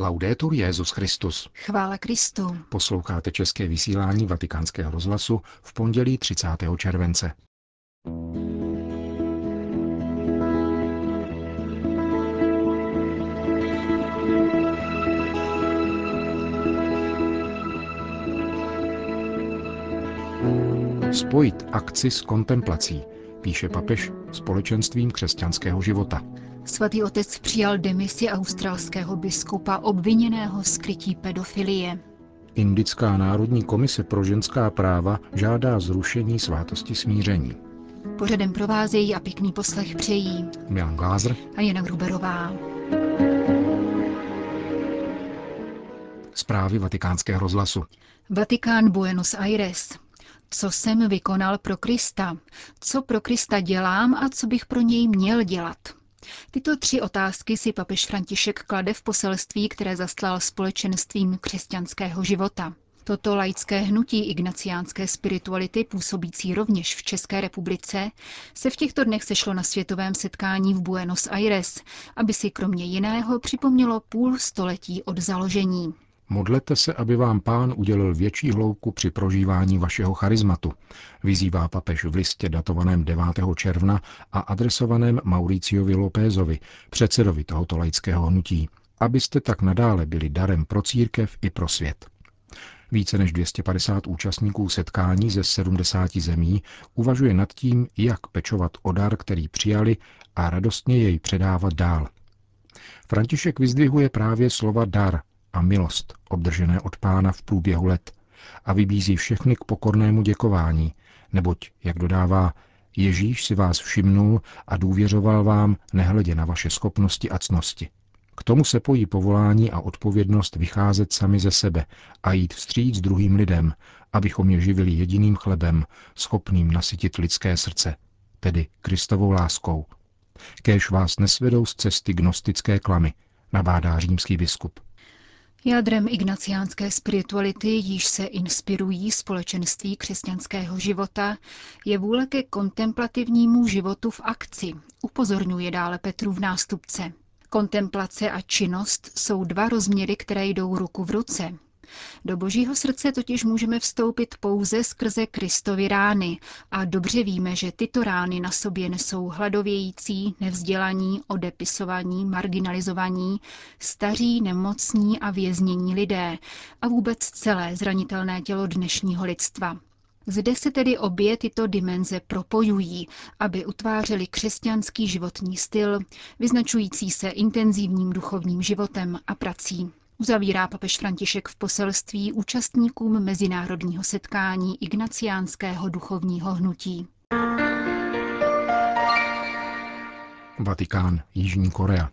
Laudetur Jezus Christus. Chvála Kristu. Posloucháte české vysílání Vatikánského rozhlasu v pondělí 30. července. Spojit akci s kontemplací, píše papež společenstvím křesťanského života. Svatý otec přijal demisi australského biskupa obviněného skrytí pedofilie. Indická národní komise pro ženská práva žádá zrušení svátosti smíření. Pořadem provázejí a pěkný poslech přejí Milan Glázer a Jana Gruberová. Zprávy vatikánského rozhlasu. Vatikán Buenos Aires. Co jsem vykonal pro Krista? Co pro Krista dělám a co bych pro něj měl dělat? Tyto tři otázky si papež František klade v poselství, které zaslal společenstvím křesťanského života. Toto laické hnutí ignaciánské spirituality, působící rovněž v České republice, se v těchto dnech sešlo na světovém setkání v Buenos Aires, aby si kromě jiného připomnělo půl století od založení. Modlete se, aby vám pán udělil větší hloubku při prožívání vašeho charizmatu, vyzývá papež v listě datovaném 9. června a adresovaném Mauriciovi Lópezovi, předsedovi tohoto laického hnutí, abyste tak nadále byli darem pro církev i pro svět. Více než 250 účastníků setkání ze 70 zemí uvažuje nad tím, jak pečovat o dar, který přijali a radostně jej předávat dál. František vyzdvihuje právě slova dar a milost obdržené od pána v průběhu let a vybízí všechny k pokornému děkování, neboť, jak dodává, Ježíš si vás všimnul a důvěřoval vám nehledě na vaše schopnosti a cnosti. K tomu se pojí povolání a odpovědnost vycházet sami ze sebe a jít vstříc druhým lidem, abychom je živili jediným chlebem, schopným nasytit lidské srdce, tedy Kristovou láskou. Kéž vás nesvedou z cesty gnostické klamy, nabádá římský biskup. Jádrem ignaciánské spirituality, již se inspirují společenství křesťanského života, je vůle ke kontemplativnímu životu v akci, upozorňuje dále Petru v nástupce. Kontemplace a činnost jsou dva rozměry, které jdou ruku v ruce. Do božího srdce totiž můžeme vstoupit pouze skrze Kristovy rány a dobře víme, že tyto rány na sobě nesou hladovějící, nevzdělaní, odepisovaní, marginalizovaní, staří, nemocní a věznění lidé a vůbec celé zranitelné tělo dnešního lidstva. Zde se tedy obě tyto dimenze propojují, aby utvářely křesťanský životní styl, vyznačující se intenzivním duchovním životem a prací. Uzavírá papež František v poselství účastníkům mezinárodního setkání ignaciánského duchovního hnutí. Vatikán, Jižní Korea.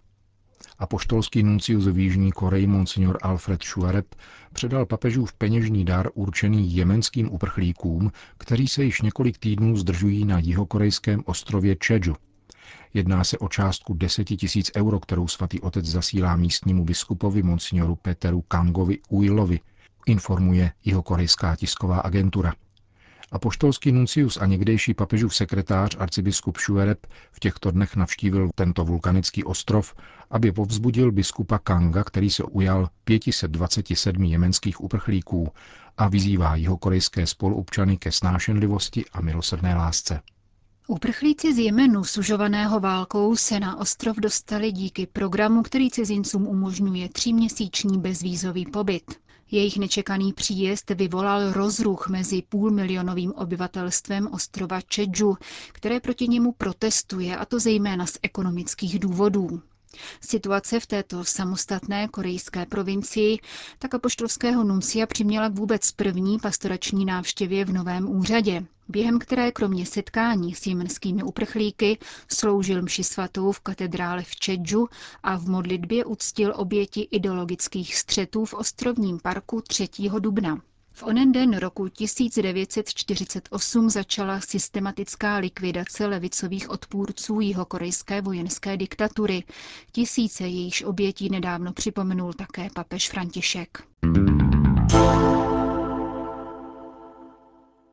Apoštolský nuncius v Jižní Koreji Monsignor Alfred Schuarep předal papežův peněžní dar určený jemenským uprchlíkům, kteří se již několik týdnů zdržují na jihokorejském ostrově Čeju. Jedná se o částku 10 tisíc euro, kterou svatý otec zasílá místnímu biskupovi monsignoru Peteru Kangovi Uilovi, informuje jeho korejská tisková agentura. Apoštolský nuncius a někdejší papežův sekretář arcibiskup Schuerep v těchto dnech navštívil tento vulkanický ostrov, aby povzbudil biskupa Kanga, který se ujal 527 jemenských uprchlíků a vyzývá jeho korejské spoluobčany ke snášenlivosti a milosrdné lásce. Uprchlíci z Jemenu, sužovaného válkou, se na ostrov dostali díky programu, který cizincům umožňuje tříměsíční bezvízový pobyt. Jejich nečekaný příjezd vyvolal rozruch mezi půlmilionovým obyvatelstvem ostrova Čedžu, které proti němu protestuje, a to zejména z ekonomických důvodů. Situace v této samostatné korejské provincii tak apoštolského nuncia přiměla k vůbec první pastorační návštěvě v novém úřadě, během které kromě setkání s jemenskými uprchlíky sloužil mši svatou v katedrále v Čedžu a v modlitbě uctil oběti ideologických střetů v ostrovním parku 3. dubna. V onen den roku 1948 začala systematická likvidace levicových odpůrců jihokorejské vojenské diktatury. Tisíce jejíž obětí nedávno připomenul také papež František.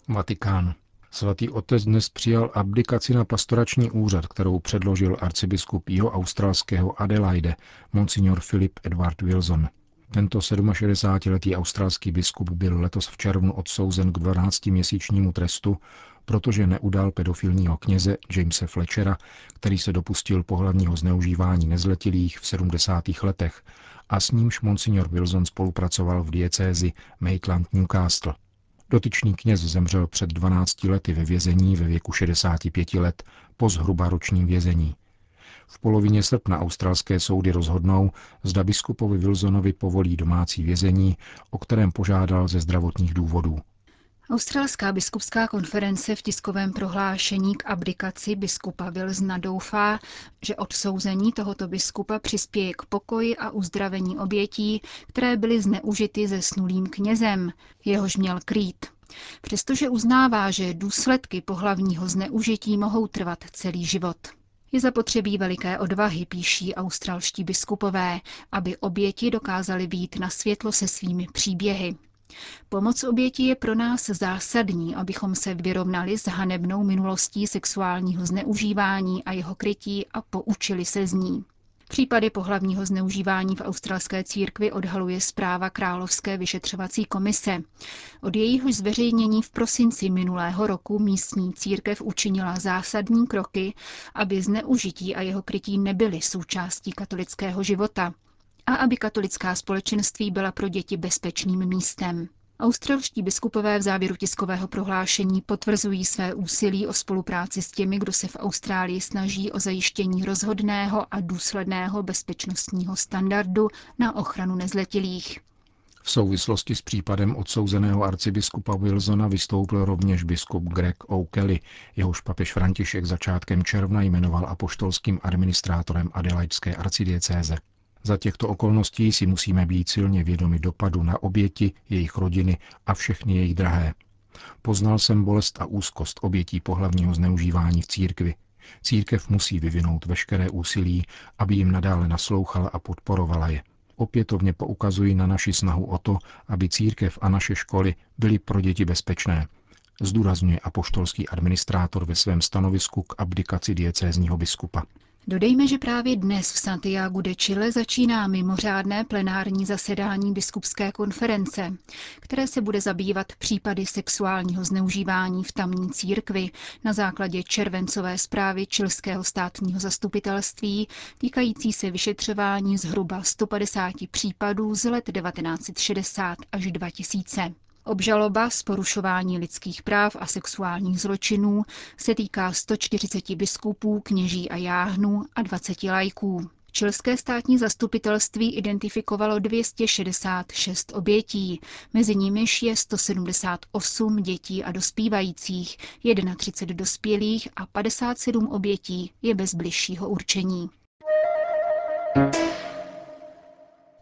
Vatikán. Svatý otec dnes přijal abdikaci na pastorační úřad, kterou předložil arcibiskup jeho australského Adelaide, monsignor Philip Edward Wilson. Tento 67-letý australský biskup byl letos v červnu odsouzen k 12-měsíčnímu trestu, protože neudal pedofilního kněze Jamese Fletchera, který se dopustil pohlavního zneužívání nezletilých v 70. letech a s nímž monsignor Wilson spolupracoval v diecézi Maitland Newcastle. Dotyčný kněz zemřel před 12 lety ve vězení ve věku 65 let po zhruba ročním vězení. V polovině srpna australské soudy rozhodnou, zda biskupovi Wilsonovi povolí domácí vězení, o kterém požádal ze zdravotních důvodů. Australská biskupská konference v tiskovém prohlášení k abdikaci biskupa Wilsona doufá, že odsouzení tohoto biskupa přispěje k pokoji a uzdravení obětí, které byly zneužity ze snulým knězem, jehož měl krýt. Přestože uznává, že důsledky pohlavního zneužití mohou trvat celý život. Je zapotřebí veliké odvahy, píší australští biskupové, aby oběti dokázali být na světlo se svými příběhy. Pomoc oběti je pro nás zásadní, abychom se vyrovnali s hanebnou minulostí sexuálního zneužívání a jeho krytí a poučili se z ní. Případy pohlavního zneužívání v australské církvi odhaluje zpráva Královské vyšetřovací komise. Od jejího zveřejnění v prosinci minulého roku místní církev učinila zásadní kroky, aby zneužití a jeho krytí nebyly součástí katolického života a aby katolická společenství byla pro děti bezpečným místem. Australští biskupové v závěru tiskového prohlášení potvrzují své úsilí o spolupráci s těmi, kdo se v Austrálii snaží o zajištění rozhodného a důsledného bezpečnostního standardu na ochranu nezletilých. V souvislosti s případem odsouzeného arcibiskupa Wilsona vystoupil rovněž biskup Greg O'Kelly, jehož papež František začátkem června jmenoval apoštolským administrátorem Adelaidské arcidiecéze. Za těchto okolností si musíme být silně vědomi dopadu na oběti, jejich rodiny a všechny jejich drahé. Poznal jsem bolest a úzkost obětí pohlavního zneužívání v církvi. Církev musí vyvinout veškeré úsilí, aby jim nadále naslouchala a podporovala je. Opětovně poukazují na naši snahu o to, aby církev a naše školy byly pro děti bezpečné, zdůrazňuje apoštolský administrátor ve svém stanovisku k abdikaci diecézního biskupa. Dodejme, že právě dnes v Santiago de Chile začíná mimořádné plenární zasedání biskupské konference, které se bude zabývat případy sexuálního zneužívání v tamní církvi na základě červencové zprávy Čilského státního zastupitelství týkající se vyšetřování zhruba 150 případů z let 1960 až 2000. Obžaloba z porušování lidských práv a sexuálních zločinů se týká 140 biskupů, kněží a jáhnů a 20 lajků. Čilské státní zastupitelství identifikovalo 266 obětí, mezi nimiž je 178 dětí a dospívajících, 31 dospělých a 57 obětí je bez bližšího určení.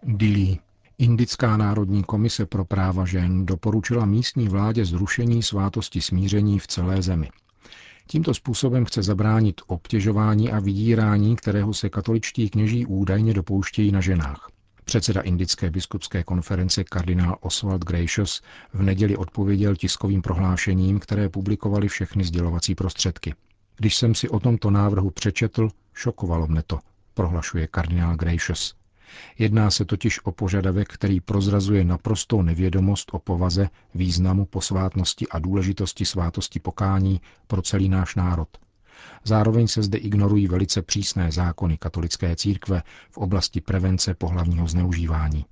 Dili. Indická národní komise pro práva žen doporučila místní vládě zrušení svátosti smíření v celé zemi. Tímto způsobem chce zabránit obtěžování a vydírání, kterého se katoličtí kněží údajně dopouštějí na ženách. Předseda Indické biskupské konference kardinál Oswald Gracious v neděli odpověděl tiskovým prohlášením, které publikovali všechny sdělovací prostředky. Když jsem si o tomto návrhu přečetl, šokovalo mne to, prohlašuje kardinál Gracious. Jedná se totiž o požadavek, který prozrazuje naprostou nevědomost o povaze, významu, posvátnosti a důležitosti svátosti pokání pro celý náš národ. Zároveň se zde ignorují velice přísné zákony katolické církve v oblasti prevence pohlavního zneužívání.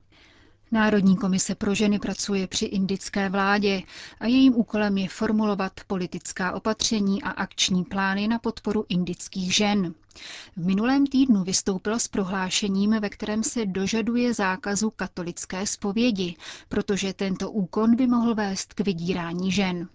Národní komise pro ženy pracuje při indické vládě a jejím úkolem je formulovat politická opatření a akční plány na podporu indických žen. V minulém týdnu vystoupila s prohlášením, ve kterém se dožaduje zákazu katolické zpovědi, protože tento úkon by mohl vést k vydírání žen.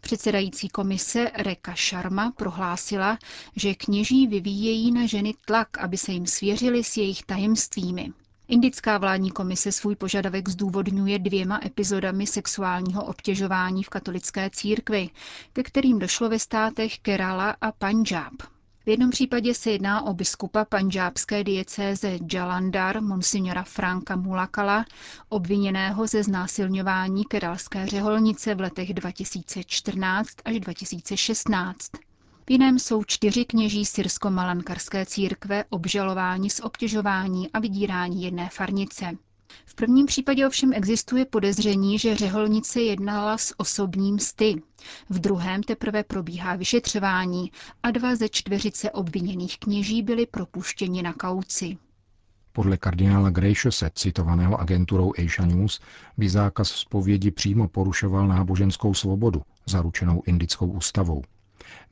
Předsedající komise Reka Sharma prohlásila, že kněží vyvíjejí na ženy tlak, aby se jim svěřili s jejich tajemstvími. Indická vládní komise svůj požadavek zdůvodňuje dvěma epizodami sexuálního obtěžování v katolické církvi, ke kterým došlo ve státech Kerala a Punjab. V jednom případě se jedná o biskupa panžábské diecéze Jalandhar, monsignora Franka Mulakala, obviněného ze znásilňování keralské řeholnice v letech 2014 až 2016. V jiném jsou čtyři kněží syrsko-malankarské církve obžalováni z obtěžování a vydírání jedné farnice. V prvním případě ovšem existuje podezření, že řeholnice jednala s osobním sty. V druhém teprve probíhá vyšetřování a dva ze čtveřice obviněných kněží byli propuštěni na kauci. Podle kardinála Grejšose, citovaného agenturou Asia News, by zákaz zpovědi přímo porušoval náboženskou svobodu, zaručenou indickou ústavou.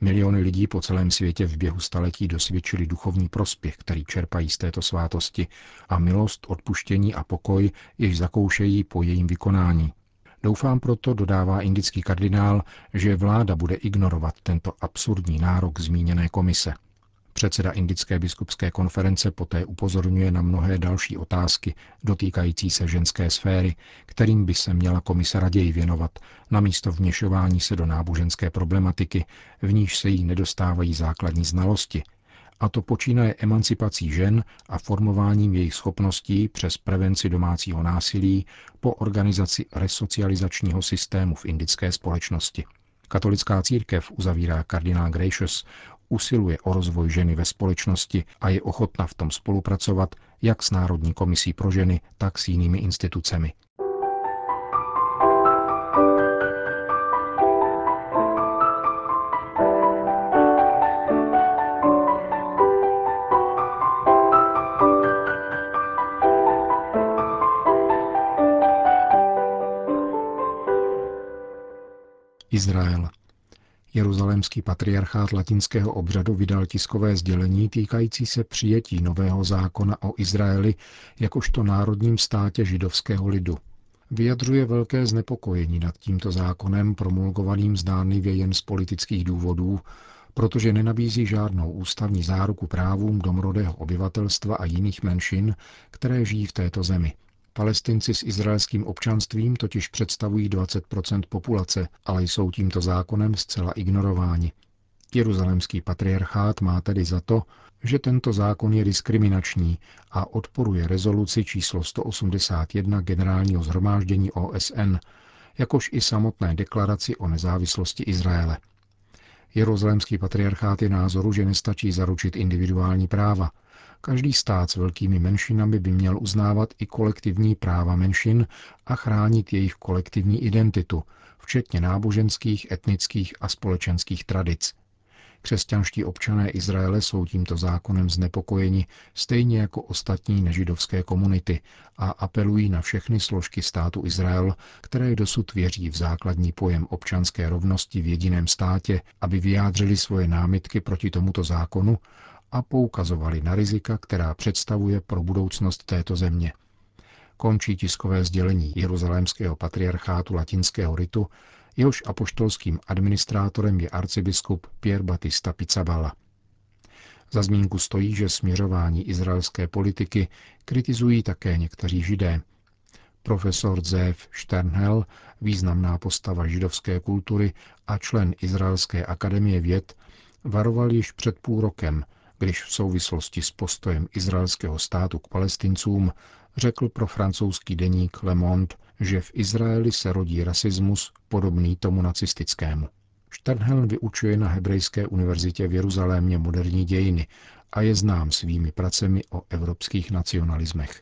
Miliony lidí po celém světě v běhu staletí dosvědčili duchovní prospěch, který čerpají z této svátosti a milost, odpuštění a pokoj, jež zakoušejí po jejím vykonání. Doufám proto, dodává indický kardinál, že vláda bude ignorovat tento absurdní nárok zmíněné komise. Předseda Indické biskupské konference poté upozorňuje na mnohé další otázky dotýkající se ženské sféry, kterým by se měla komise raději věnovat, namísto vměšování se do náboženské problematiky, v níž se jí nedostávají základní znalosti, a to počínaje emancipací žen a formováním jejich schopností přes prevenci domácího násilí po organizaci resocializačního systému v indické společnosti. Katolická církev, uzavírá kardinál Gracious, usiluje o rozvoj ženy ve společnosti a je ochotna v tom spolupracovat jak s Národní komisí pro ženy, tak s jinými institucemi. Izrael. Jeruzalémský patriarchát latinského obřadu vydal tiskové sdělení týkající se přijetí nového zákona o Izraeli jakožto národním státě židovského lidu. Vyjadřuje velké znepokojení nad tímto zákonem promulgovaným zdánlivě jen z politických důvodů, protože nenabízí žádnou ústavní záruku právům domorodého obyvatelstva a jiných menšin, které žijí v této zemi. Palestinci s izraelským občanstvím totiž představují 20% populace, ale jsou tímto zákonem zcela ignorováni. Jeruzalemský patriarchát má tedy za to, že tento zákon je diskriminační a odporuje rezoluci číslo 181 generálního zhromáždění OSN, jakož i samotné deklaraci o nezávislosti Izraele. Jeruzalemský patriarchát je názoru, že nestačí zaručit individuální práva, Každý stát s velkými menšinami by měl uznávat i kolektivní práva menšin a chránit jejich kolektivní identitu, včetně náboženských, etnických a společenských tradic. Křesťanští občané Izraele jsou tímto zákonem znepokojeni stejně jako ostatní nežidovské komunity a apelují na všechny složky státu Izrael, které dosud věří v základní pojem občanské rovnosti v jediném státě, aby vyjádřili svoje námitky proti tomuto zákonu a poukazovali na rizika, která představuje pro budoucnost této země. Končí tiskové sdělení Jeruzalémského patriarchátu latinského ritu, jehož apoštolským administrátorem je arcibiskup Pierre Batista Pizzaballa. Za zmínku stojí, že směřování izraelské politiky kritizují také někteří židé. Profesor Zev Sternhell, významná postava židovské kultury a člen Izraelské akademie věd, varoval již před půl rokem, když v souvislosti s postojem izraelského státu k palestincům řekl pro francouzský deník Le Monde, že v Izraeli se rodí rasismus podobný tomu nacistickému. Sternhelm vyučuje na Hebrejské univerzitě v Jeruzalémě moderní dějiny a je znám svými pracemi o evropských nacionalismech.